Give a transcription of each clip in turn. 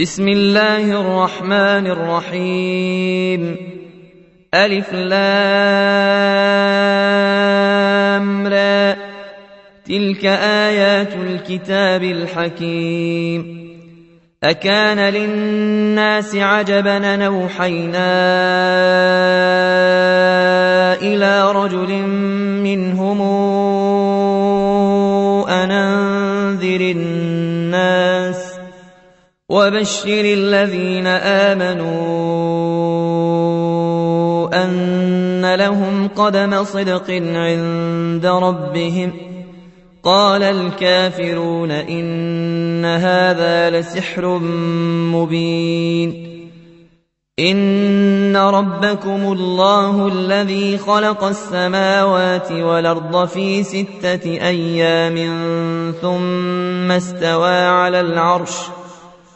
بسم الله الرحمن الرحيم. ألف لام را. تلك آيات الكتاب الحكيم. أكان للناس عجبا نوحينا إلى رجل منهم أن أنذر الناس وبشر الذين آمنوا أن لهم قدم صدق عند ربهم. قال الكافرون إن هذا لسحر مبين. إن ربكم الله الذي خلق السماوات والأرض في ستة أيام ثم استوى على العرش ۖ.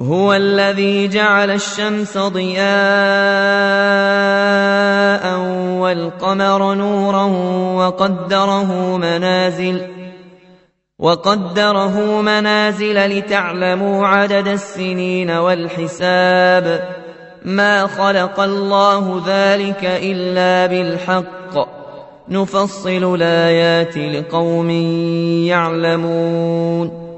هو الذي جعل الشمس ضياء والقمر نورا وقدره منازل وقدره منازل لتعلموا عدد السنين والحساب. ما خلق الله ذلك إلا بالحق. نفصل الآيات لقوم يعلمون.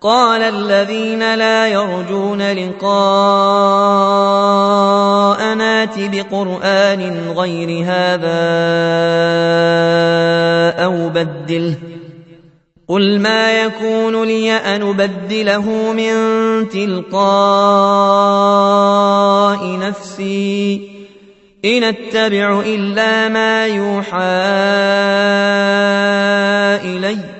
قال الذين لا يرجون لقاءنا ائت بقرآن غير هذا أو بدله. قل ما يكون لي أن أبدله من تلقاء نفسي إن أتبع إلا ما يوحى إلي.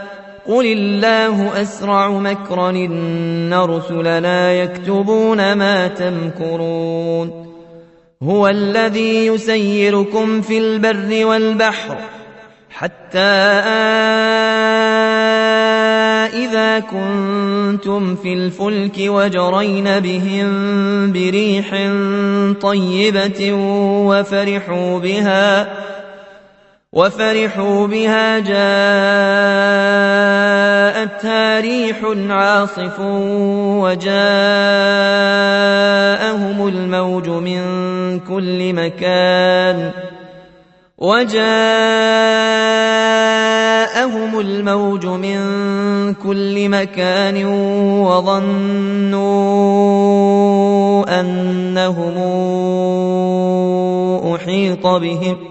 قل الله أسرع مكرا إن رسلنا يكتبون ما تمكرون هو الذي يسيركم في البر والبحر حتى إذا كنتم في الفلك وجرين بهم بريح طيبة وفرحوا بها وفرحوا بها جاءتها ريح عاصف وجاءهم الموج من كل مكان وجاءهم الموج من كل مكان وظنوا أنهم أحيط بهم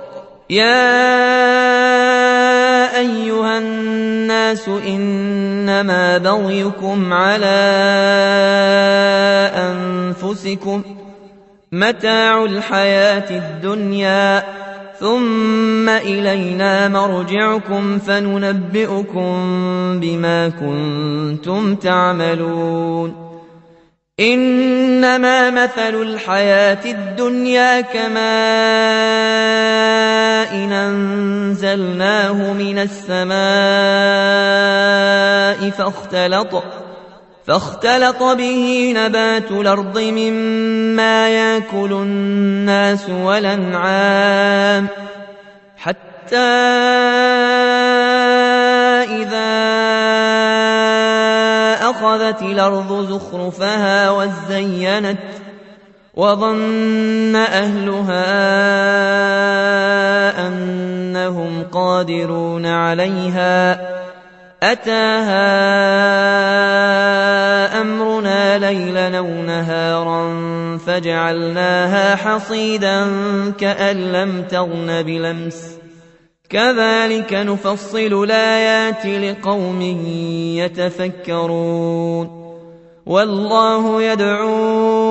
يا أيها الناس إنما بغيكم على أنفسكم متاع الحياة الدنيا ثم إلينا مرجعكم فننبئكم بما كنتم تعملون. إنما مثل الحياة الدنيا كماء إن أنزلناه من السماء فاختلط فاختلط به نبات الأرض مما يأكل الناس والأنعام. حتى إذا أخذت الأرض زخرفها وزينت وظن أهلها أنهم قادرون عليها أتاها أمرنا ليلا أو نهارا فجعلناها حصيدا كأن لم تغن بلمس كذلك نفصل الآيات لقوم يتفكرون والله يدعو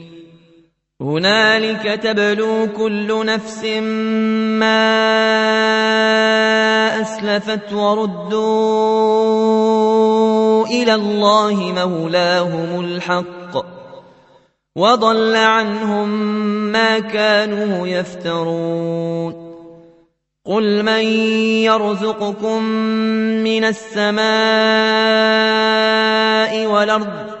هنالك تبلو كل نفس ما أسلفت وردوا إلى الله مولاهم الحق وضل عنهم ما كانوا يفترون قل من يرزقكم من السماء والأرض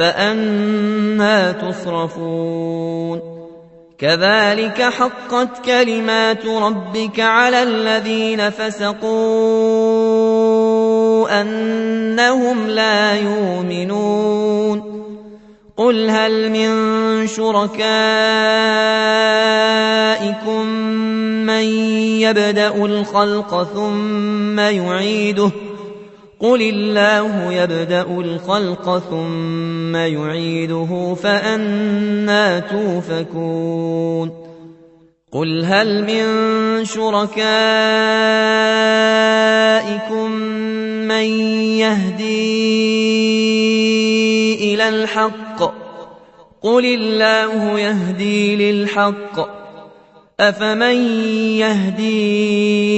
فأنا تصرفون كذلك حقت كلمات ربك على الذين فسقوا أنهم لا يؤمنون قل هل من شركائكم من يبدأ الخلق ثم يعيده ۖ قل الله يبدأ الخلق ثم يعيده فأنا توفكون قل هل من شركائكم من يهدي إلى الحق قل الله يهدي للحق أفمن يهدي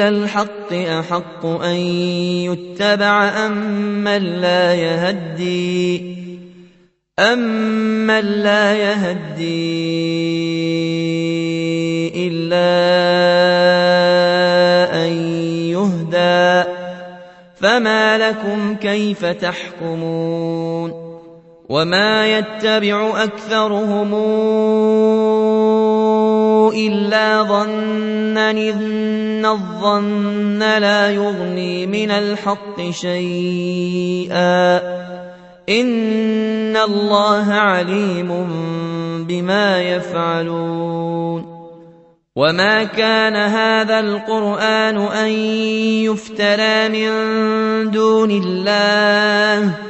إلى الحق أحق أن يتبع أم من لا يهدي أمن لا يهدي إلا أن يهدى. فما لكم كيف تحكمون؟ وما يتبع أكثرهم الا ظنا ان الظن لا يغني من الحق شيئا ان الله عليم بما يفعلون وما كان هذا القران ان يفترى من دون الله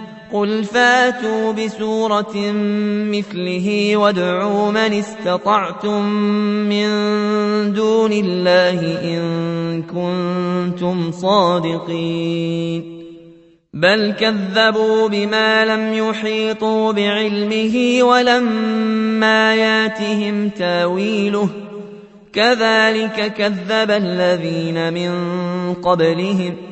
قل فاتوا بسورة مثله وادعوا من استطعتم من دون الله إن كنتم صادقين بل كذبوا بما لم يحيطوا بعلمه ولما ياتهم تاويله كذلك كذب الذين من قبلهم ۖ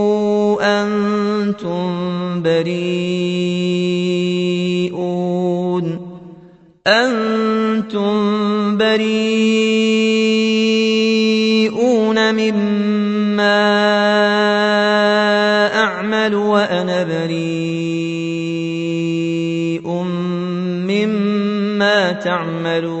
أنتم بريئون. أنتم بريئون مما أعمل وأنا بريء مما تعملون.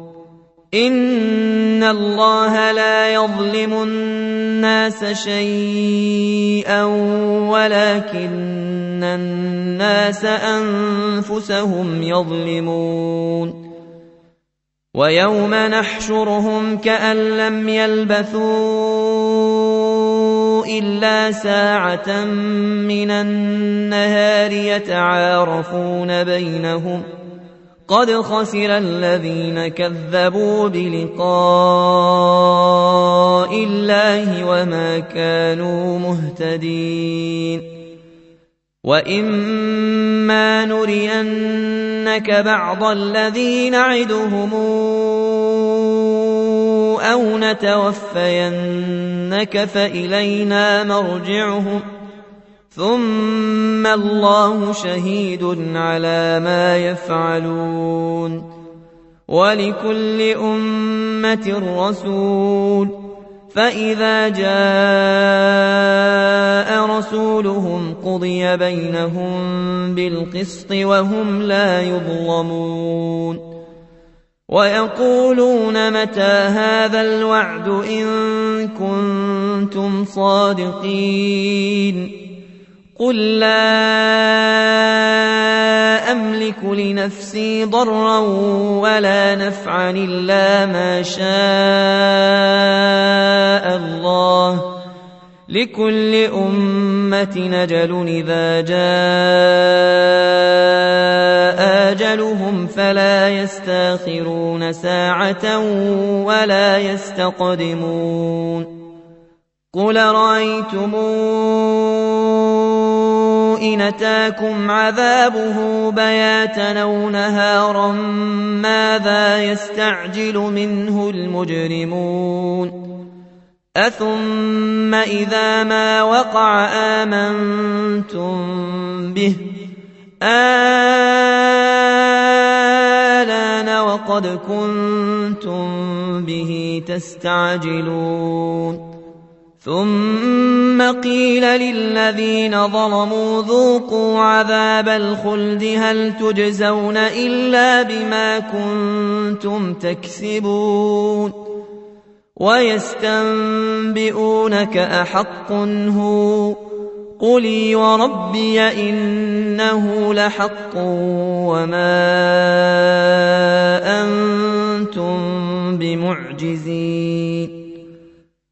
إن الله لا يظلم الناس شيئا ولكن الناس أنفسهم يظلمون ويوم نحشرهم كأن لم يلبثوا إلا ساعة من النهار يتعارفون بينهم ۖ قد خسر الذين كذبوا بلقاء الله وما كانوا مهتدين. واما نرينك بعض الذي نعدهم أو نتوفينك فالينا مرجعهم ثم الله شهيد على ما يفعلون ولكل امه رسول فاذا جاء رسولهم قضي بينهم بالقسط وهم لا يظلمون ويقولون متى هذا الوعد ان كنتم صادقين قل لا املك لنفسي ضرا ولا نفعا الا ما شاء الله لكل امه نجل اذا جاء اجلهم فلا يستاخرون ساعه ولا يستقدمون قل رايتمون إن أتاكم عذابه بياتا أو نهارا ماذا يستعجل منه المجرمون؟ أثم إذا ما وقع آمنتم به؟ آلان وقد كنتم به تستعجلون؟ ثم قيل للذين ظلموا ذوقوا عذاب الخلد هل تجزون إلا بما كنتم تكسبون ويستنبئونك أحق هو قلي وربي إنه لحق وما أنتم بمعجزين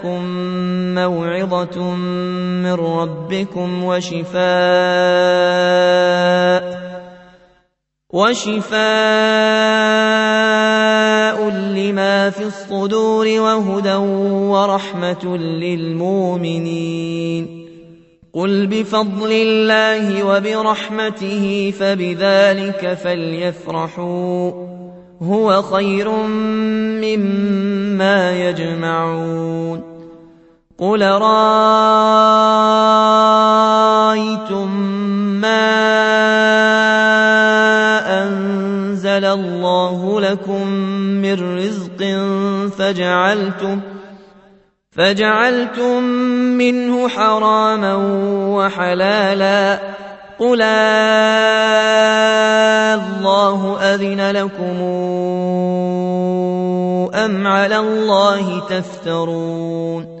جاءتكم موعظة من ربكم وشفاء وشفاء لما في الصدور وهدى ورحمة للمؤمنين. قل بفضل الله وبرحمته فبذلك فليفرحوا هو خير مما يجمعون. قل رايتم ما انزل الله لكم من رزق فجعلتم فجعلتم منه حراما وحلالا قل الله أذن لكم أم على الله تفترون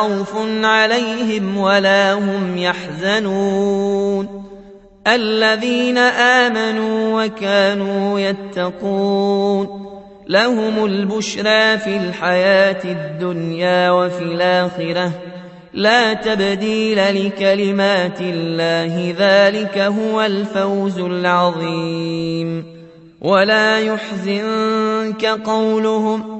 خوف عليهم ولا هم يحزنون. الذين آمنوا وكانوا يتقون. لهم البشرى في الحياة الدنيا وفي الآخرة. لا تبديل لكلمات الله ذلك هو الفوز العظيم. ولا يحزنك قولهم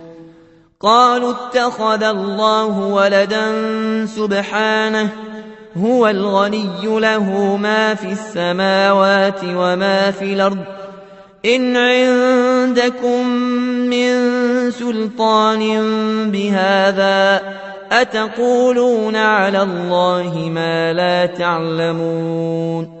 قالوا اتخذ الله ولدا سبحانه هو الغني له ما في السماوات وما في الأرض. إن عندكم من سلطان بهذا أتقولون على الله ما لا تعلمون.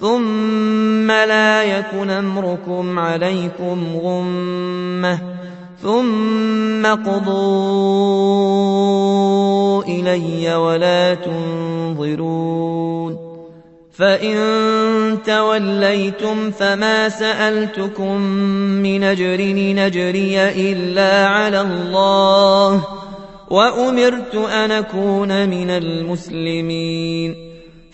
ثم لا يكن أمركم عليكم غمة ثم قضوا إلي ولا تنظرون فإن توليتم فما سألتكم من أجر نجري إلا على الله وأمرت أن أكون من المسلمين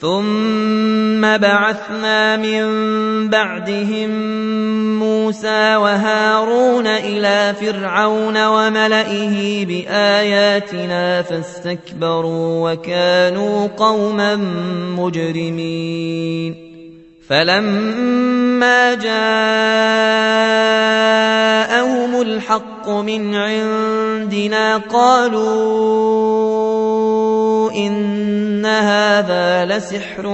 ثم بعثنا من بعدهم موسى وهارون إلى فرعون وملئه بآياتنا فاستكبروا وكانوا قوما مجرمين فلما جاءهم الحق من عندنا قالوا إن هذا لسحر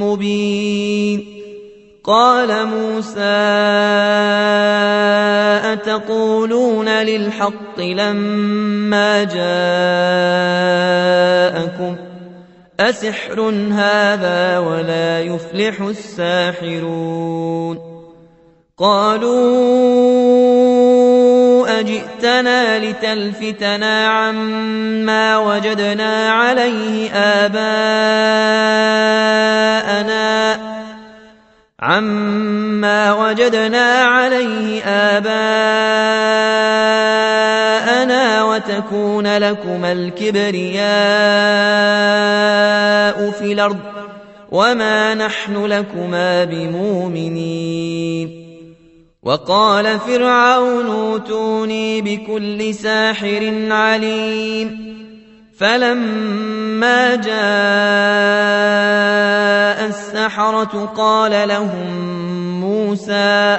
مبين قال موسى أتقولون للحق لما جاءكم ۖ أسحر هذا ولا يفلح الساحرون قالوا أجئتنا لتلفتنا عما وجدنا عليه آباءنا عما وجدنا عليه آباءنا وتكون لكما الكبرياء في الأرض وما نحن لكما بمؤمنين. وقال فرعون اوتوني بكل ساحر عليم. فلما جاء السحرة قال لهم موسى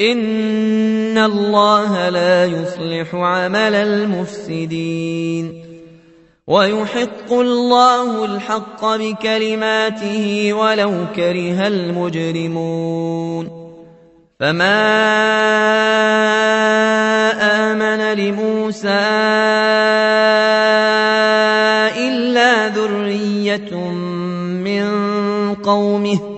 إن الله لا يصلح عمل المفسدين ويحق الله الحق بكلماته ولو كره المجرمون فما آمن لموسى إلا ذرية من قومه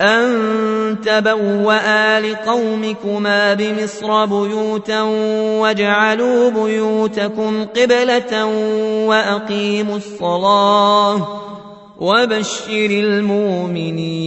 أن تبوأ لقومكما بمصر بيوتا واجعلوا بيوتكم قبلة وأقيموا الصلاة وبشر المؤمنين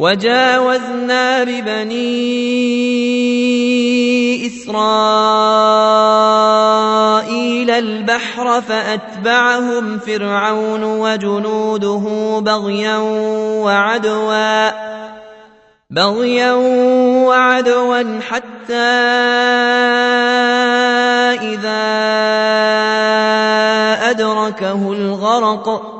وجاوزنا ببني إسرائيل البحر فأتبعهم فرعون وجنوده بغيا وعدوا بغيا وعدوا حتى إذا أدركه الغرق.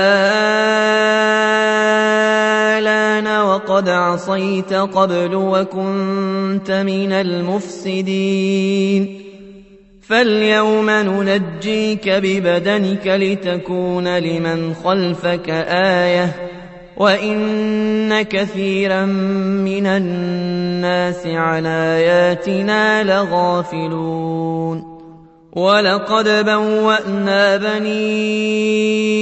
آلان وقد عصيت قبل وكنت من المفسدين فاليوم ننجيك ببدنك لتكون لمن خلفك آية وإن كثيرا من الناس عن آياتنا لغافلون ولقد بوأنا بني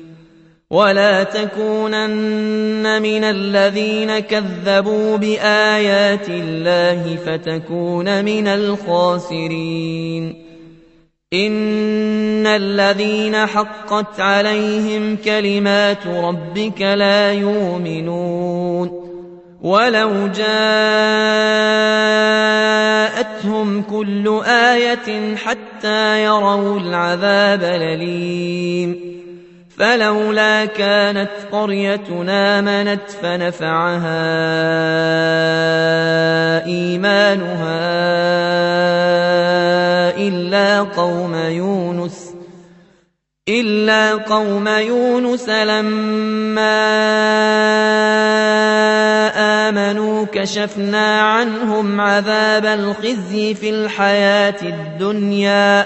ولا تكونن من الذين كذبوا بآيات الله فتكون من الخاسرين إن الذين حقت عليهم كلمات ربك لا يؤمنون ولو جاءتهم كل آية حتى يروا العذاب لليم فلولا كانت قريتنا منت فنفعها إيمانها إلا قوم يونس إلا قوم يونس لما آمنوا كشفنا عنهم عذاب الخزي في الحياة الدنيا.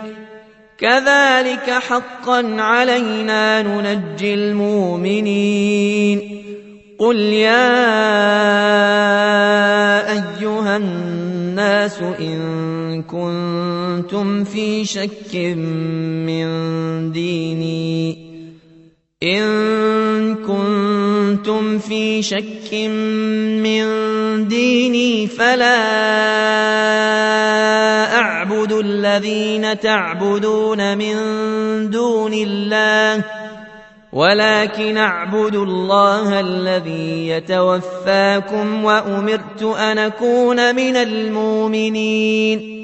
كذلك حقا علينا ننجي المؤمنين. قل يا أيها الناس إن كنتم في شك من ديني إن كنتم في شك من ديني فلا أعبد الذين تعبدون من دون الله ولكن اعبد الله الذي يتوفاكم وأمرت أن أكون من المؤمنين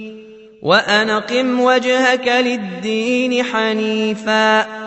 وأن قم وجهك للدين حنيفا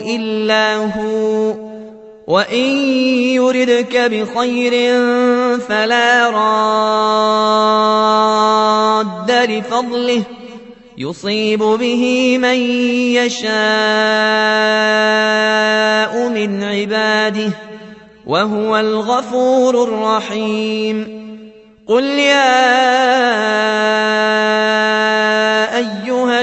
إلا هو. وإن يردك بخير فلا راد لفضله. يصيب به من يشاء من عباده وهو الغفور الرحيم. قل يا أيها